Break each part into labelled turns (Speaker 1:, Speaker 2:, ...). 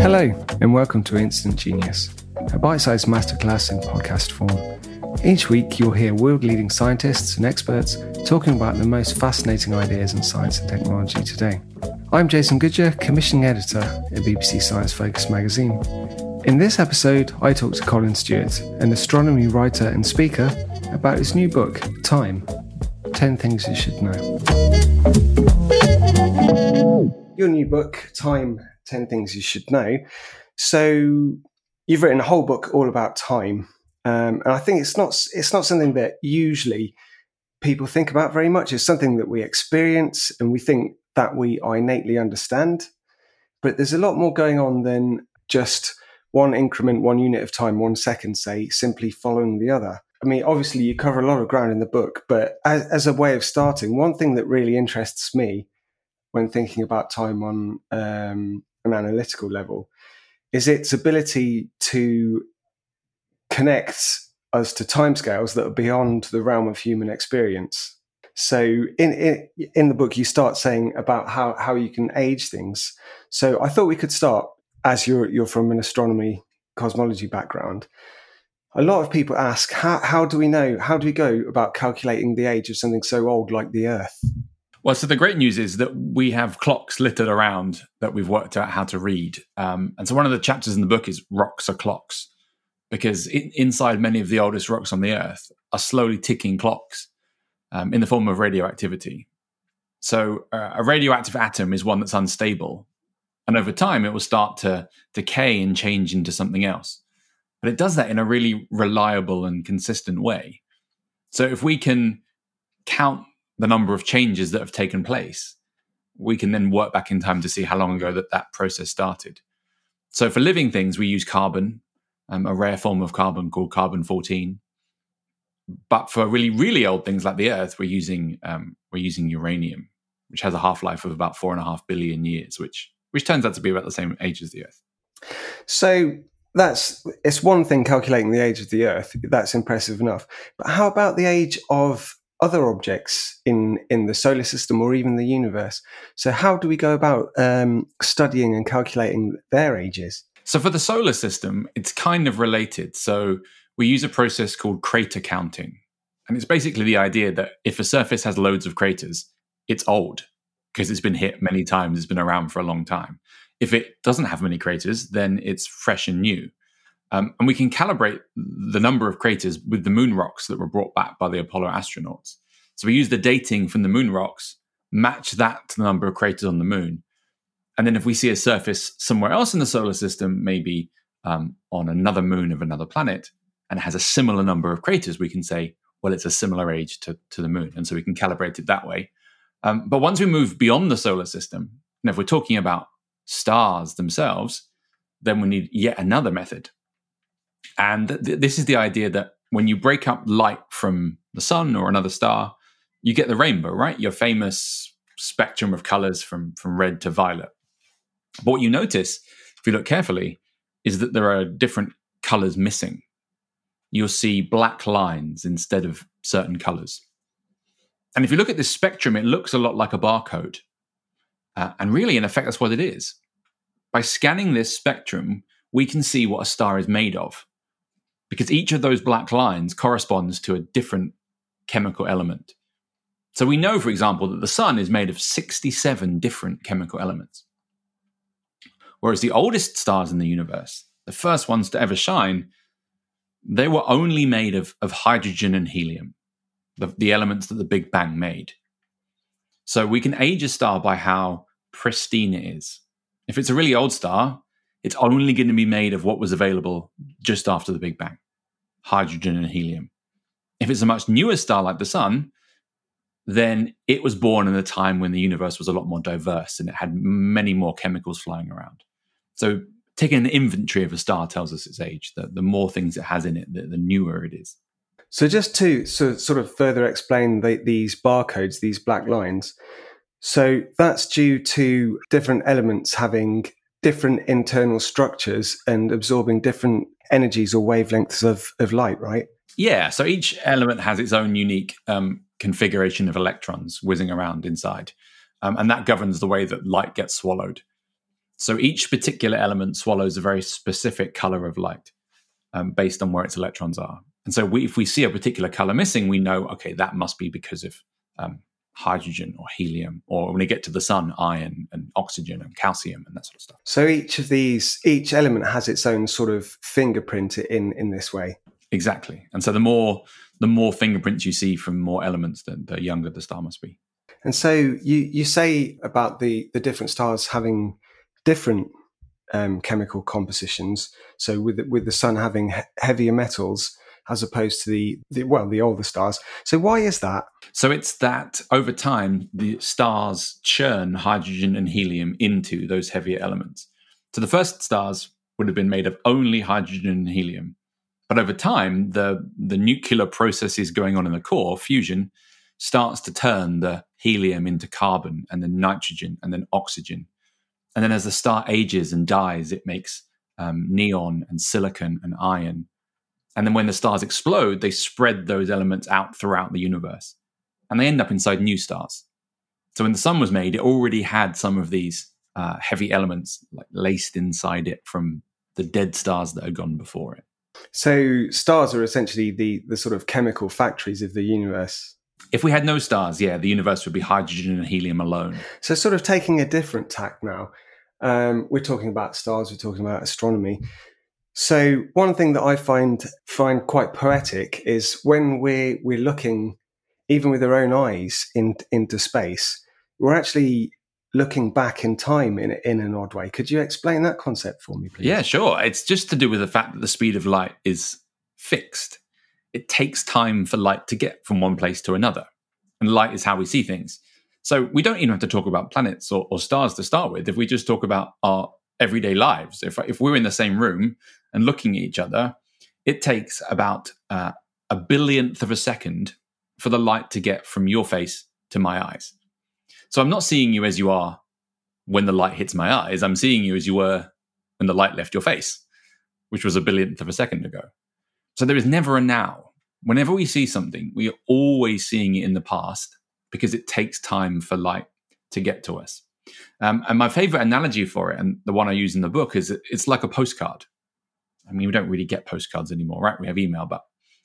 Speaker 1: Hello, and welcome to Instant Genius, a bite sized masterclass in podcast form. Each week, you'll hear world leading scientists and experts talking about the most fascinating ideas in science and technology today. I'm Jason Goodyer, commissioning editor at BBC Science Focus magazine. In this episode, I talk to Colin Stuart, an astronomy writer and speaker, about his new book, Time 10 Things You Should Know. Your new book, Time 10 Things You Should Know. So, you've written a whole book all about time. Um, and I think it's not, it's not something that usually people think about very much. It's something that we experience and we think that we innately understand. But there's a lot more going on than just one increment, one unit of time, one second, say, simply following the other. I mean, obviously, you cover a lot of ground in the book, but as, as a way of starting, one thing that really interests me when thinking about time on um, an analytical level is its ability to connect us to timescales that are beyond the realm of human experience. So in, in, in the book, you start saying about how how you can age things. So I thought we could start as you're you're from an astronomy cosmology background. A lot of people ask how how do we know how do we go about calculating the age of something so old like the Earth?
Speaker 2: Well, so the great news is that we have clocks littered around that we've worked out how to read. Um, and so one of the chapters in the book is rocks are clocks, because in, inside many of the oldest rocks on the Earth are slowly ticking clocks um, in the form of radioactivity. So uh, a radioactive atom is one that's unstable, and over time it will start to decay and change into something else. But it does that in a really reliable and consistent way. So if we can count the number of changes that have taken place, we can then work back in time to see how long ago that that process started. So for living things, we use carbon, um, a rare form of carbon called carbon 14. But for really, really old things like the Earth, we're using um, we're using uranium, which has a half life of about four and a half billion years, which which turns out to be about the same age as the Earth.
Speaker 1: So that's it's one thing calculating the age of the Earth. That's impressive enough. But how about the age of other objects in in the solar system or even the universe. So how do we go about um, studying and calculating their ages?
Speaker 2: So for the solar system, it's kind of related. So we use a process called crater counting, and it's basically the idea that if a surface has loads of craters, it's old because it's been hit many times, it's been around for a long time. If it doesn't have many craters, then it's fresh and new. Um, and we can calibrate the number of craters with the moon rocks that were brought back by the Apollo astronauts. So we use the dating from the moon rocks, match that to the number of craters on the moon. And then if we see a surface somewhere else in the solar system, maybe um, on another moon of another planet, and it has a similar number of craters, we can say, well, it's a similar age to, to the moon. And so we can calibrate it that way. Um, but once we move beyond the solar system, and if we're talking about stars themselves, then we need yet another method. And th- this is the idea that when you break up light from the sun or another star, you get the rainbow, right? Your famous spectrum of colors from, from red to violet. But what you notice, if you look carefully, is that there are different colors missing. You'll see black lines instead of certain colors. And if you look at this spectrum, it looks a lot like a barcode. Uh, and really, in effect, that's what it is. By scanning this spectrum, we can see what a star is made of because each of those black lines corresponds to a different chemical element. So we know, for example, that the sun is made of 67 different chemical elements. Whereas the oldest stars in the universe, the first ones to ever shine, they were only made of, of hydrogen and helium, the, the elements that the Big Bang made. So we can age a star by how pristine it is. If it's a really old star, it's only going to be made of what was available just after the Big Bang hydrogen and helium. If it's a much newer star like the sun, then it was born in a time when the universe was a lot more diverse and it had many more chemicals flying around. So taking an inventory of a star tells us its age. That the more things it has in it, the, the newer it is.
Speaker 1: So just to so, sort of further explain the, these barcodes, these black lines. So that's due to different elements having different internal structures and absorbing different energies or wavelengths of, of light, right?
Speaker 2: Yeah. So each element has its own unique um, configuration of electrons whizzing around inside. Um, and that governs the way that light gets swallowed. So each particular element swallows a very specific color of light um, based on where its electrons are. And so we, if we see a particular color missing, we know, okay, that must be because of um, hydrogen or helium, or when we get to the sun, iron and oxygen and calcium and that sort of stuff.
Speaker 1: So each of these, each element has its own sort of fingerprint in in this way.
Speaker 2: Exactly. And so the more the more fingerprints you see from more elements, the, the younger the star must be.
Speaker 1: And so you you say about the the different stars having different um, chemical compositions. So with the, with the sun having he- heavier metals as opposed to the, the well the older stars. So why is that?
Speaker 2: So it's that over time the stars churn hydrogen and helium into those heavier elements. So the first stars would have been made of only hydrogen and helium. But over time, the, the nuclear processes going on in the core, fusion, starts to turn the helium into carbon and then nitrogen and then oxygen. And then as the star ages and dies, it makes um, neon and silicon and iron. And then when the stars explode, they spread those elements out throughout the universe and they end up inside new stars. So when the sun was made, it already had some of these uh, heavy elements like laced inside it from the dead stars that had gone before it.
Speaker 1: So stars are essentially the the sort of chemical factories of the universe.
Speaker 2: If we had no stars, yeah, the universe would be hydrogen and helium alone.
Speaker 1: So sort of taking a different tack now. Um, we're talking about stars. We're talking about astronomy. So one thing that I find find quite poetic is when we're we're looking, even with our own eyes, in, into space, we're actually looking back in time in in an odd way. Could you explain that concept for me, please?
Speaker 2: Yeah, sure. It's just to do with the fact that the speed of light is fixed. It takes time for light to get from one place to another, and light is how we see things. So we don't even have to talk about planets or, or stars to start with. If we just talk about our everyday lives, if if we're in the same room and looking at each other, it takes about uh, a billionth of a second for the light to get from your face to my eyes. So I'm not seeing you as you are when the light hits my eyes. I'm seeing you as you were when the light left your face, which was a billionth of a second ago. So there is never a now. Whenever we see something, we are always seeing it in the past because it takes time for light to get to us. Um, and my favorite analogy for it, and the one I use in the book, is it's like a postcard. I mean, we don't really get postcards anymore, right? We have email, but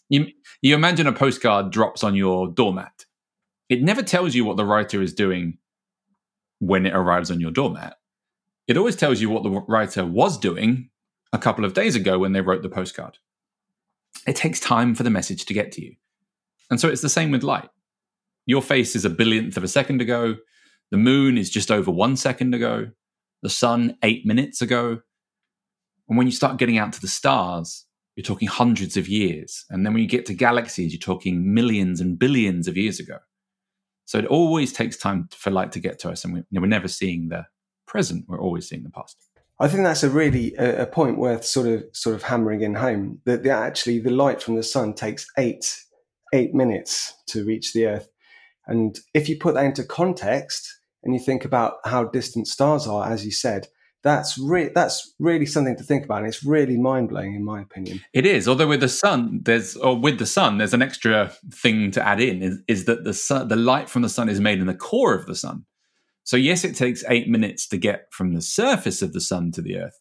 Speaker 2: you, you imagine a postcard drops on your doormat. It never tells you what the writer is doing when it arrives on your doormat. It always tells you what the writer was doing a couple of days ago when they wrote the postcard. It takes time for the message to get to you. And so it's the same with light. Your face is a billionth of a second ago. The moon is just over one second ago. The sun, eight minutes ago. And when you start getting out to the stars, you're talking hundreds of years. And then when you get to galaxies, you're talking millions and billions of years ago. So it always takes time for light to get to us. And we, are never seeing the present, we're always seeing the past.
Speaker 1: I think that's a really a, a point worth sort of sort of hammering in home that the, actually the light from the sun takes eight eight minutes to reach the Earth, and if you put that into context and you think about how distant stars are, as you said, that's re- that's really something to think about and it's really mind-blowing in my opinion.
Speaker 2: It is although with the sun there's or with the sun there's an extra thing to add in is, is that the sun the light from the sun is made in the core of the sun. So yes it takes eight minutes to get from the surface of the sun to the earth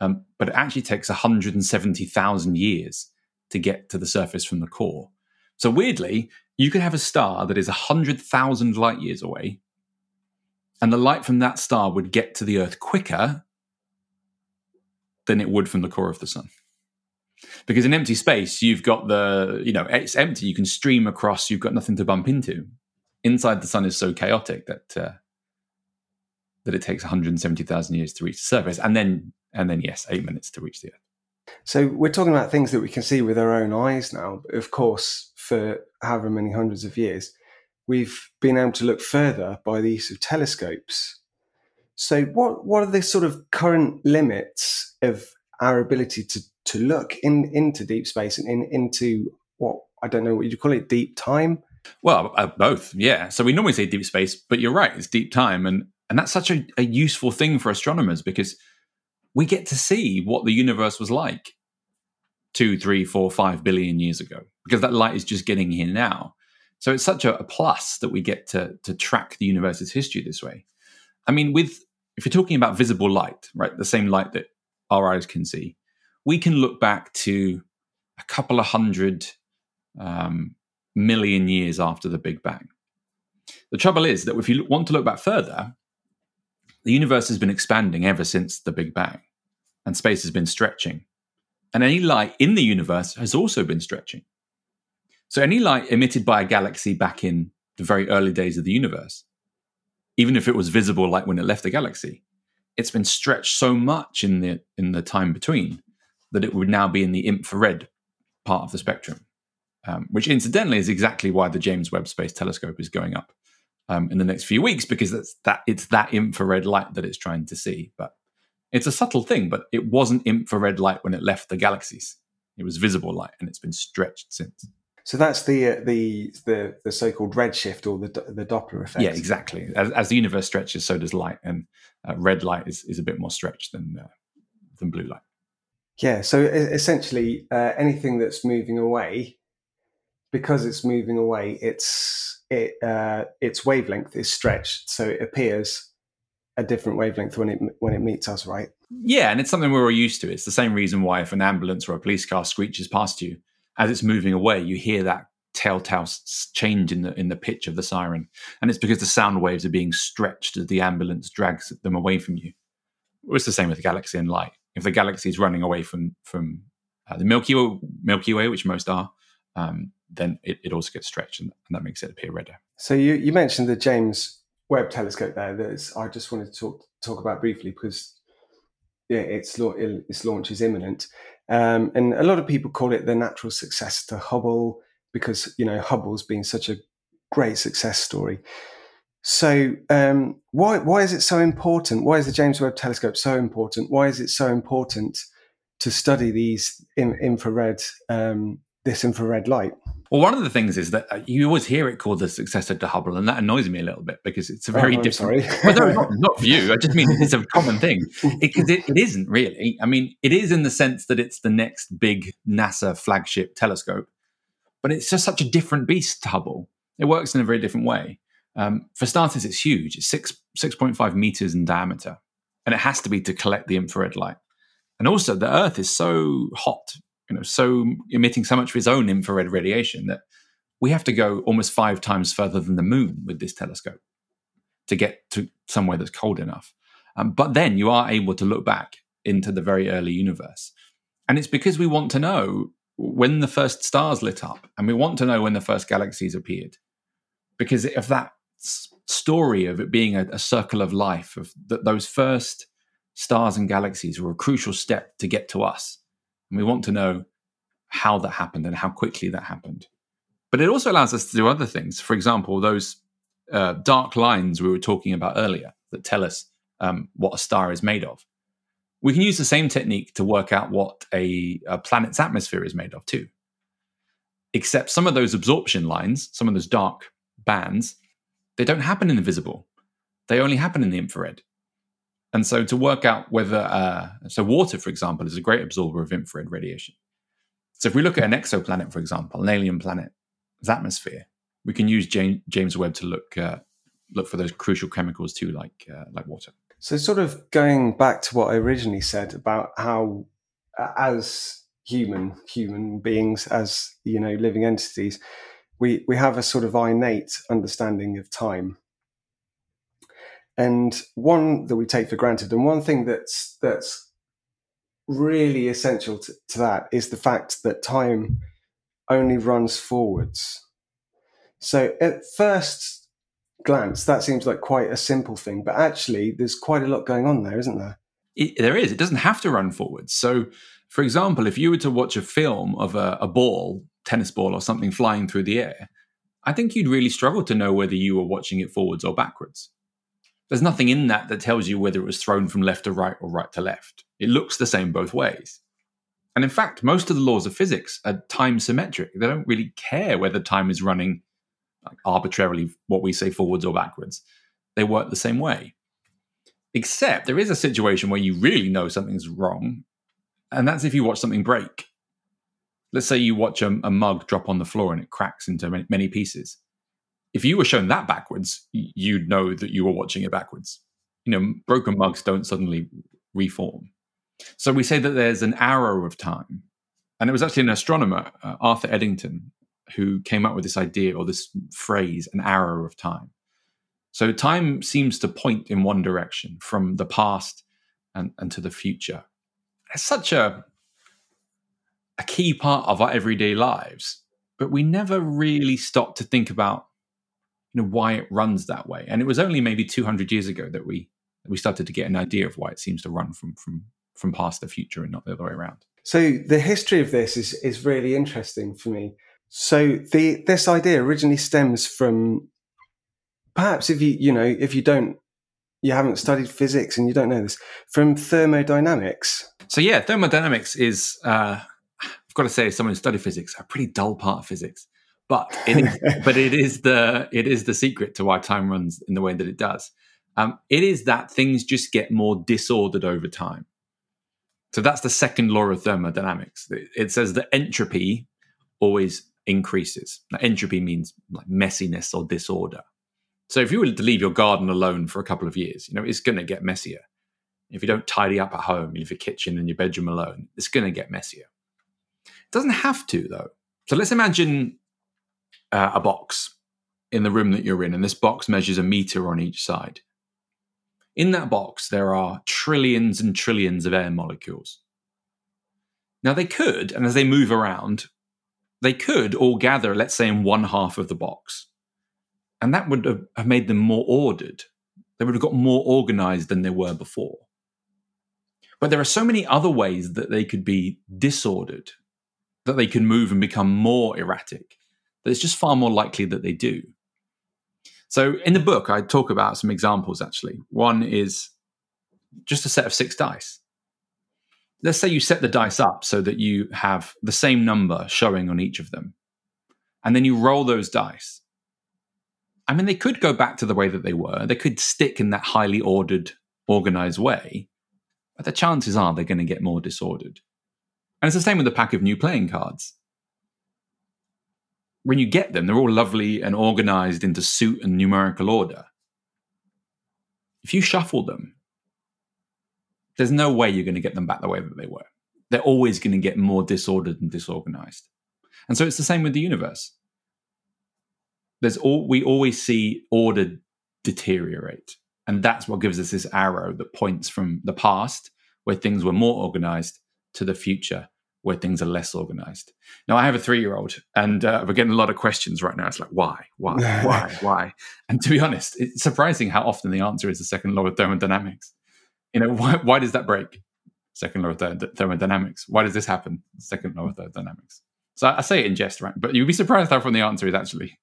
Speaker 2: um, but it actually takes 170000 years to get to the surface from the core. So weirdly you could have a star that is 100000 light years away and the light from that star would get to the Earth quicker than it would from the core of the sun. Because in empty space, you've got the, you know, it's empty. You can stream across. You've got nothing to bump into. Inside the sun is so chaotic that uh, that it takes 170,000 years to reach the surface, and then and then yes, eight minutes to reach the Earth.
Speaker 1: So we're talking about things that we can see with our own eyes now. Of course, for however many hundreds of years, we've been able to look further by the use of telescopes. So, what what are the sort of current limits of our ability to to look in into deep space and in, into what I don't know what you call it, deep time?
Speaker 2: Well, uh, both, yeah. So we normally say deep space, but you're right, it's deep time, and and that's such a, a useful thing for astronomers because we get to see what the universe was like two, three, four, five billion years ago because that light is just getting here now. So it's such a, a plus that we get to to track the universe's history this way. I mean, with if you're talking about visible light, right, the same light that our eyes can see, we can look back to a couple of hundred um, million years after the Big Bang. The trouble is that if you want to look back further, the universe has been expanding ever since the Big Bang, and space has been stretching. And any light in the universe has also been stretching. So, any light emitted by a galaxy back in the very early days of the universe, even if it was visible like when it left the galaxy, it's been stretched so much in the in the time between that it would now be in the infrared part of the spectrum, um, which incidentally is exactly why the James Webb Space Telescope is going up um, in the next few weeks because that it's that infrared light that it's trying to see. But it's a subtle thing, but it wasn't infrared light when it left the galaxies. It was visible light, and it's been stretched since.
Speaker 1: So that's the uh, the the the so-called redshift or the the Doppler effect.
Speaker 2: Yeah, exactly. As, as the universe stretches, so does light, and uh, red light is, is a bit more stretched than uh, than blue light.
Speaker 1: Yeah. So essentially, uh, anything that's moving away, because it's moving away, it's it uh, its wavelength is stretched, so it appears a different wavelength when it when it meets us, right?
Speaker 2: Yeah, and it's something we're all used to. It's the same reason why if an ambulance or a police car screeches past you, as it's moving away, you hear that telltale change in the in the pitch of the siren, and it's because the sound waves are being stretched as the ambulance drags them away from you. It's the same with the galaxy and light. If the galaxy is running away from from uh, the Milky Way, Milky Way, which most are, um, then it, it, also gets stretched, and, and, that makes it appear redder.
Speaker 1: So you, you mentioned the James Webb Telescope there. That I just wanted to talk talk about briefly because yeah, its its launch is imminent. Um, and a lot of people call it the natural successor to Hubble because, you know, Hubble's been such a great success story. So, um, why, why is it so important? Why is the James Webb Telescope so important? Why is it so important to study these in, infrared, um, this infrared light?
Speaker 2: Well, one of the things is that uh, you always hear it called the successor to Hubble, and that annoys me a little bit because it's a very
Speaker 1: oh,
Speaker 2: different. well, no, not, not, for you. I just mean it's a common thing. It, it, it isn't really. I mean, it is in the sense that it's the next big NASA flagship telescope, but it's just such a different beast to Hubble. It works in a very different way. Um, for starters, it's huge. It's six six point five meters in diameter, and it has to be to collect the infrared light. And also, the Earth is so hot you know, so emitting so much of its own infrared radiation that we have to go almost five times further than the moon with this telescope to get to somewhere that's cold enough. Um, but then you are able to look back into the very early universe. And it's because we want to know when the first stars lit up and we want to know when the first galaxies appeared. Because if that story of it being a, a circle of life, of that those first stars and galaxies were a crucial step to get to us, and we want to know how that happened and how quickly that happened. But it also allows us to do other things. For example, those uh, dark lines we were talking about earlier that tell us um, what a star is made of. We can use the same technique to work out what a, a planet's atmosphere is made of too. Except some of those absorption lines, some of those dark bands, they don't happen in the visible. They only happen in the infrared. And so to work out whether, uh, so water, for example, is a great absorber of infrared radiation. So if we look at an exoplanet, for example, an alien planet's atmosphere, we can use James, James Webb to look uh, look for those crucial chemicals too, like uh, like water.
Speaker 1: So sort of going back to what I originally said about how, uh, as human human beings, as you know, living entities, we we have a sort of innate understanding of time and one that we take for granted, and one thing that's that's really essential to, to that is the fact that time only runs forwards. So at first glance, that seems like quite a simple thing, but actually, there's quite a lot going on there, isn't there?
Speaker 2: It, there is. It doesn't have to run forwards. So, for example, if you were to watch a film of a, a ball, tennis ball, or something flying through the air, I think you'd really struggle to know whether you were watching it forwards or backwards. There's nothing in that that tells you whether it was thrown from left to right or right to left. It looks the same both ways. And in fact, most of the laws of physics are time symmetric. They don't really care whether time is running like arbitrarily what we say forwards or backwards. They work the same way. Except there is a situation where you really know something's wrong, and that's if you watch something break. Let's say you watch a, a mug drop on the floor and it cracks into many, many pieces. If you were shown that backwards, you'd know that you were watching it backwards. You know, broken mugs don't suddenly reform. So we say that there's an arrow of time. And it was actually an astronomer, uh, Arthur Eddington, who came up with this idea or this phrase, an arrow of time. So time seems to point in one direction from the past and, and to the future. It's such a, a key part of our everyday lives, but we never really stop to think about you know why it runs that way. And it was only maybe 200 years ago that we we started to get an idea of why it seems to run from from from past to future and not the other way around.
Speaker 1: So the history of this is is really interesting for me. So the this idea originally stems from perhaps if you you know if you don't you haven't studied physics and you don't know this from thermodynamics.
Speaker 2: So yeah, thermodynamics is uh, I've got to say, as someone who studied physics, a pretty dull part of physics. But it is, but it is the it is the secret to why time runs in the way that it does. Um, it is that things just get more disordered over time. So that's the second law of thermodynamics. It says that entropy always increases. Now, entropy means like messiness or disorder. So if you were to leave your garden alone for a couple of years, you know, it's going to get messier. If you don't tidy up at home, you leave your kitchen and your bedroom alone, it's going to get messier. It doesn't have to, though. So let's imagine uh, a box in the room that you're in, and this box measures a meter on each side. In that box, there are trillions and trillions of air molecules. Now, they could, and as they move around, they could all gather, let's say, in one half of the box. And that would have made them more ordered. They would have got more organized than they were before. But there are so many other ways that they could be disordered, that they can move and become more erratic, that it's just far more likely that they do. So in the book, I talk about some examples actually. One is just a set of six dice. Let's say you set the dice up so that you have the same number showing on each of them. And then you roll those dice. I mean, they could go back to the way that they were. They could stick in that highly ordered, organized way. But the chances are they're going to get more disordered. And it's the same with a pack of new playing cards when you get them, they're all lovely and organized into suit and numerical order. If you shuffle them, there's no way you're going to get them back the way that they were. They're always going to get more disordered and disorganized. And so it's the same with the universe. There's all we always see order deteriorate. And that's what gives us this arrow that points from the past, where things were more organized, to the future, where things are less organized. Now, I have a three year old, and uh, we're getting a lot of questions right now. It's like, why, why, why, why? And to be honest, it's surprising how often the answer is the second law of thermodynamics. You know, why, why does that break? Second law of th- thermodynamics. Why does this happen? Second law of thermodynamics. So I say it in jest, right? But you'd be surprised how often the answer is actually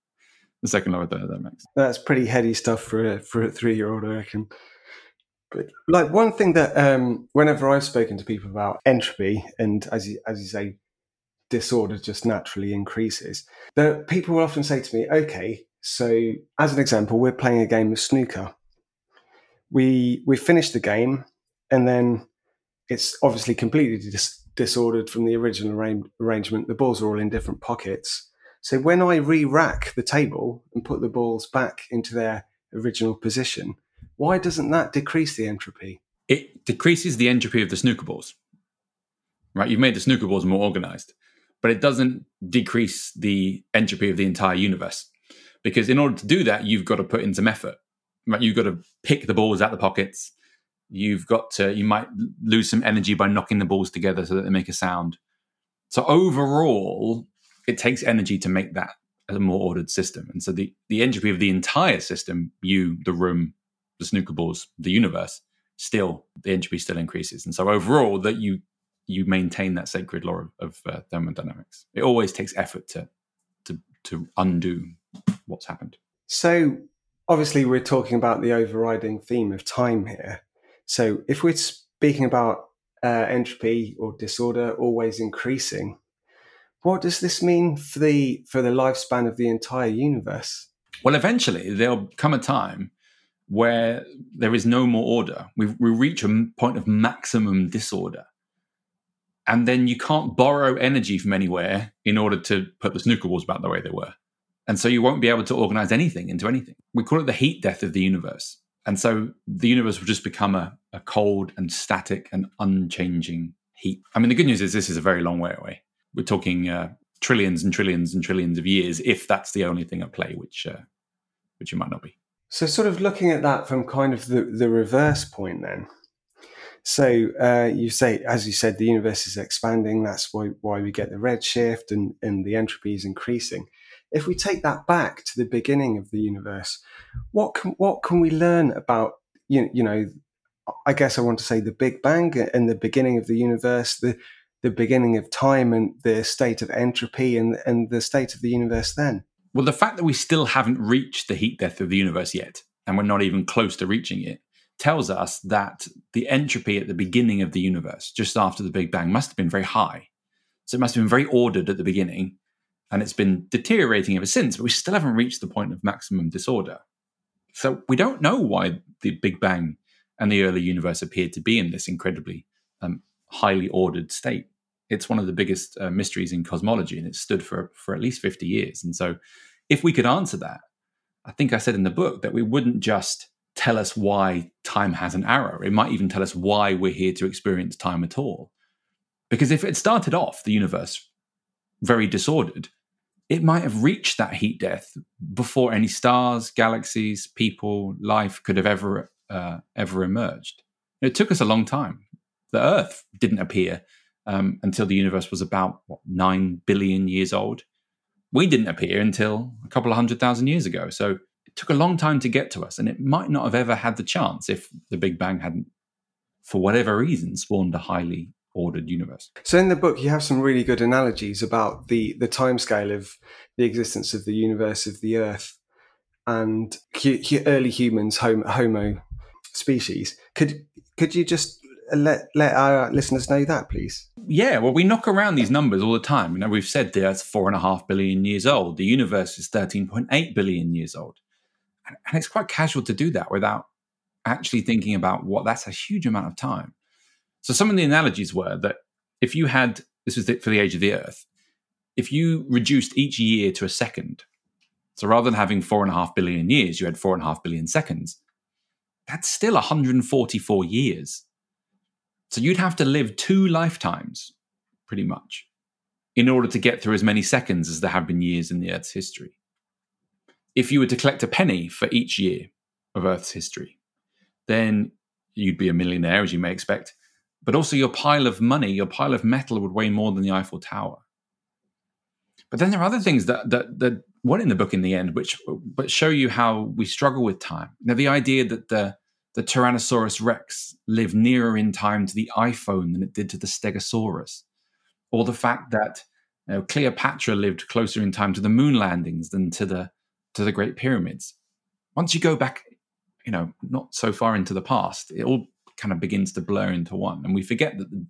Speaker 2: the second law of thermodynamics.
Speaker 1: That's pretty heady stuff for a, for a three year old, I reckon. But like one thing that um, whenever I've spoken to people about entropy and as you, as you say, disorder just naturally increases, that people will often say to me, "Okay, so as an example, we're playing a game of snooker. We we finish the game, and then it's obviously completely dis- disordered from the original arra- arrangement. The balls are all in different pockets. So when I re-rack the table and put the balls back into their original position, why doesn't that decrease the entropy?
Speaker 2: It decreases the entropy of the snooker balls. Right? You've made the snooker balls more organized, but it doesn't decrease the entropy of the entire universe. Because in order to do that, you've got to put in some effort. Right? You've got to pick the balls out the pockets. You've got to, you might lose some energy by knocking the balls together so that they make a sound. So overall, it takes energy to make that a more ordered system. And so the, the entropy of the entire system, you, the room, the snooker balls, the universe, still the entropy still increases. And so overall, that you you maintain that sacred law of, uh, thermodynamics. It always takes effort to to to undo what's happened.
Speaker 1: So, obviously, we're talking about the overriding theme of time here. So, if we're speaking about uh, entropy or disorder always increasing, what does this mean for the for the lifespan of the entire universe?
Speaker 2: Well, eventually there'll come a time where there is no more order. We, we reach a point of maximum disorder. And then you can't borrow energy from anywhere in order to put the snooker balls back the way they were. And so you won't be able to organize anything into anything. We call it the heat death of the universe. And so the universe will just become a, a cold and static and unchanging heat. I mean, the good news is this is a very long way away. We're talking uh, trillions and trillions and trillions of years, if that's the only thing at play, which uh, which it might not be.
Speaker 1: So, sort of looking at that from kind of the, the reverse point, then. So, uh, you say, as you said, the universe is expanding. That's why, why we get the redshift and, and the entropy is increasing. If we take that back to the beginning of the universe, what can, what can we learn about, you, you know, I guess I want to say the Big Bang and the beginning of the universe, the, the beginning of time and the state of entropy and, and the state of the universe then?
Speaker 2: Well, the fact that we still haven't reached the heat death of the universe yet, and we're not even close to reaching it, tells us that the entropy at the beginning of the universe, just after the Big Bang, must have been very high. So it must have been very ordered at the beginning, and it's been deteriorating ever since, but we still haven't reached the point of maximum disorder. So we don't know why the Big Bang and the early universe appeared to be in this incredibly um, highly ordered state. It's one of the biggest uh, mysteries in cosmology, and it's stood for for at least fifty years. And so, if we could answer that, I think I said in the book that we wouldn't just tell us why time has an arrow. It might even tell us why we're here to experience time at all. Because if it started off the universe very disordered, it might have reached that heat death before any stars, galaxies, people, life could have ever uh, ever emerged. It took us a long time. The Earth didn't appear um, until the universe was about what, nine billion years old we didn't appear until a couple of hundred thousand years ago. So it took a long time to get to us, and it might not have ever had the chance if the Big Bang hadn't, for whatever reason, spawned a highly ordered universe.
Speaker 1: So in the book, you have some really good analogies about the the timescale of the existence of the universe, of the Earth, and early humans, Homo species. Could could you just Uh, let let our listeners know that, please?
Speaker 2: Yeah, well, we knock around these numbers all the time. You know, we've said the Earth's four and a half billion years old. The universe is thirteen point eight billion years old, and, and it's quite casual to do that without actually thinking about what that's a huge amount of time. So some of the analogies were that if you had this was for the age of the Earth, if you reduced each year to a second, so rather than having four and a half billion years, you had four and a half billion seconds. That's still 144 years so you'd have to live two lifetimes, pretty much, in order to get through as many seconds as there have been years in the Earth's history. If you were to collect a penny for each year of Earth's history, then you'd be a millionaire, as you may expect. But also, your pile of money, your pile of metal would weigh more than the Eiffel Tower. But then there are other things that that that weren't in the book in the end, which but show you how we struggle with time. Now, the idea that the the Tyrannosaurus rex lived nearer in time to the iPhone than it did to the Stegosaurus, or the fact that you know, Cleopatra lived closer in time to the moon landings than to the to the Great Pyramids. Once you go back, you know, not so far into the past, it all kind of begins to blur into one, and we forget that the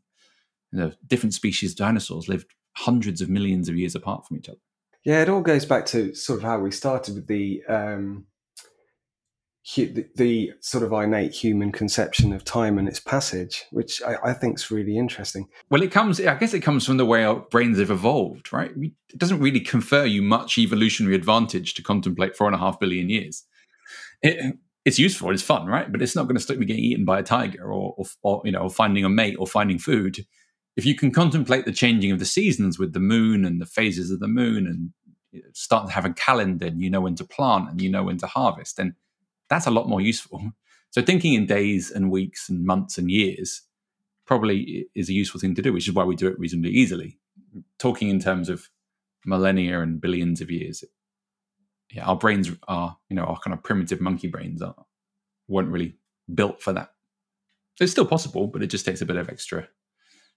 Speaker 2: you know, different species of dinosaurs lived hundreds of millions of years apart from each other.
Speaker 1: Yeah, it all goes back to sort of how we started with the um, the, the, sort of innate human conception of time and its passage, which I, I think is really interesting.
Speaker 2: Well, it comes, I guess it comes from the way our brains have evolved, right? It doesn't really confer you much evolutionary advantage to contemplate four and a half billion years. It, it's useful, it's fun, right? But it's not going to stop me getting eaten by a tiger or, or, or, you know, finding a mate or finding food. If you can contemplate the changing of the seasons with the moon and the phases of the moon and start to have a calendar and you know when to plant and you know when to harvest, then that's a lot more useful. So thinking in days and weeks and months and years probably is a useful thing to do, which is why we do it reasonably easily. Talking in terms of millennia and billions of years, yeah, our brains are, you know, our kind of primitive monkey brains are weren't really built for that. It's still possible, but it just takes a bit of extra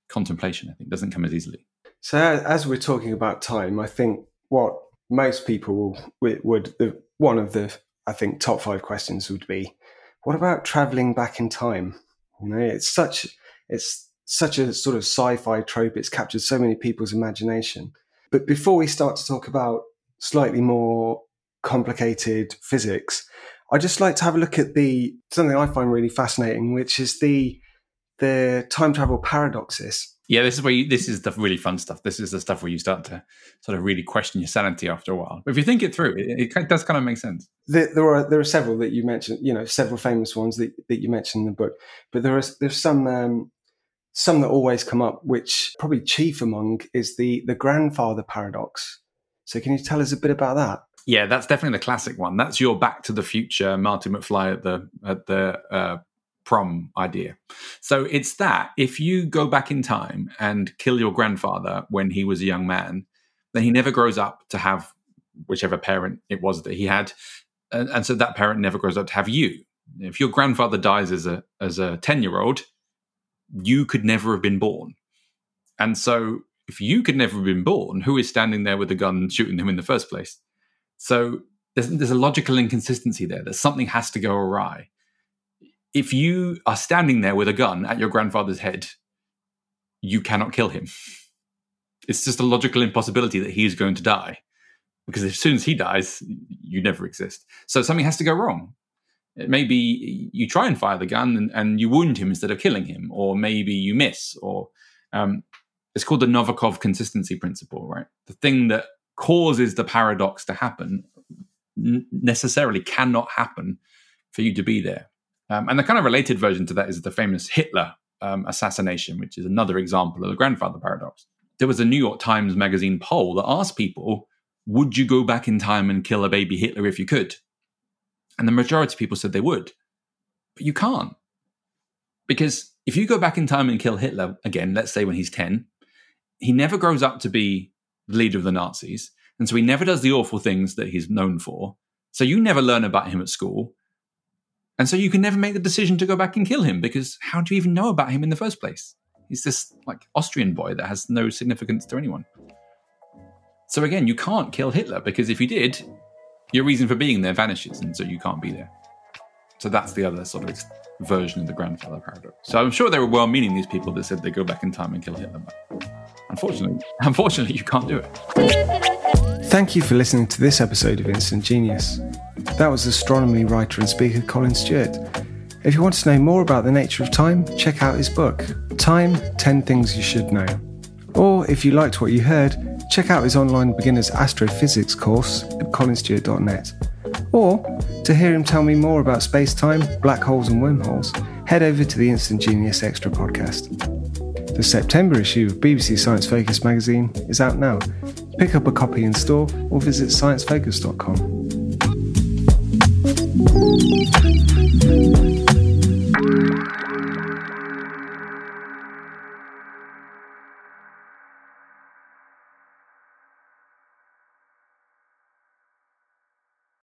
Speaker 2: contemplation. I think it doesn't come as easily.
Speaker 1: So as we're talking about time, I think what most people would, would the, one of the I think top five questions would be, what about traveling back in time? You know, it's such it's such a sort of sci-fi trope. It's captured so many people's imagination. But before we start to talk about slightly more complicated physics, I'd just like to have a look at the something I find really fascinating, which is the the time travel paradoxes.
Speaker 2: Yeah, this is where you, this is the really fun stuff. This is the stuff where you start to sort of really question your sanity after a while. But if you think it through, it, it does kind of make sense.
Speaker 1: There, there, are there are several that you mentioned. You know, several famous ones that, that you mentioned in the book. But there is there's some um, some that always come up, which probably chief among is the the grandfather paradox. So can you tell us a bit about that?
Speaker 2: Yeah, that's definitely the classic one. That's your Back to the Future Marty McFly at the at the uh, prom idea. So it's that if you go back in time and kill your grandfather when he was a young man, then he never grows up to have whichever parent it was that he had, and, and so that parent never grows up to have you. If your grandfather dies as a as a ten year old, you could never have been born, and so if you could never have been born, who is standing there with a gun shooting him in the first place? So there's, there's a logical inconsistency there that something has to go awry if you are standing there with a gun at your grandfather's head, you cannot kill him. It's just a logical impossibility that he is going to die. Because as soon as he dies, you never exist. So something has to go wrong. Maybe you try and fire the gun and, and you wound him instead of killing him, or maybe you miss, or um, it's called the Novikov consistency principle, right? The thing that causes the paradox to happen necessarily cannot happen for you to be there. Um, and the kind of related version to that is the famous Hitler um, assassination, which is another example of the grandfather paradox. There was a New York Times Magazine poll that asked people, would you go back in time and kill a baby Hitler if you could? And the majority of people said they would. But you can't. Because if you go back in time and kill Hitler again, let's say when he's 10, he never grows up to be the leader of the Nazis. And so he never does the awful things that he's known for. So you never learn about him at school. And so you can never make the decision to go back and kill him because how do you even know about him in the first place? He's this like Austrian boy that has no significance to anyone. So again, you can't kill Hitler because if you did, your reason for being there vanishes and so you can't be there. So that's the other sort of version of the grandfather paradox. So I'm sure they were well-meaning these people that said they go back in time and kill Hitler, but unfortunately, unfortunately, you can't do it.
Speaker 1: Thank you for listening to this episode of Instant Genius. That was astronomy writer and speaker Colin Stuart. If you want to know more about the nature of time, check out his book, Time 10 Things You Should Know. Or if you liked what you heard, check out his online beginner's astrophysics course at colinstuart.net. Or to hear him tell me more about space time, black holes, and wormholes, head over to the Instant Genius Extra podcast. The September issue of BBC Science Focus magazine is out now Pick up a copy in store or visit sciencefocus.com. Thank you.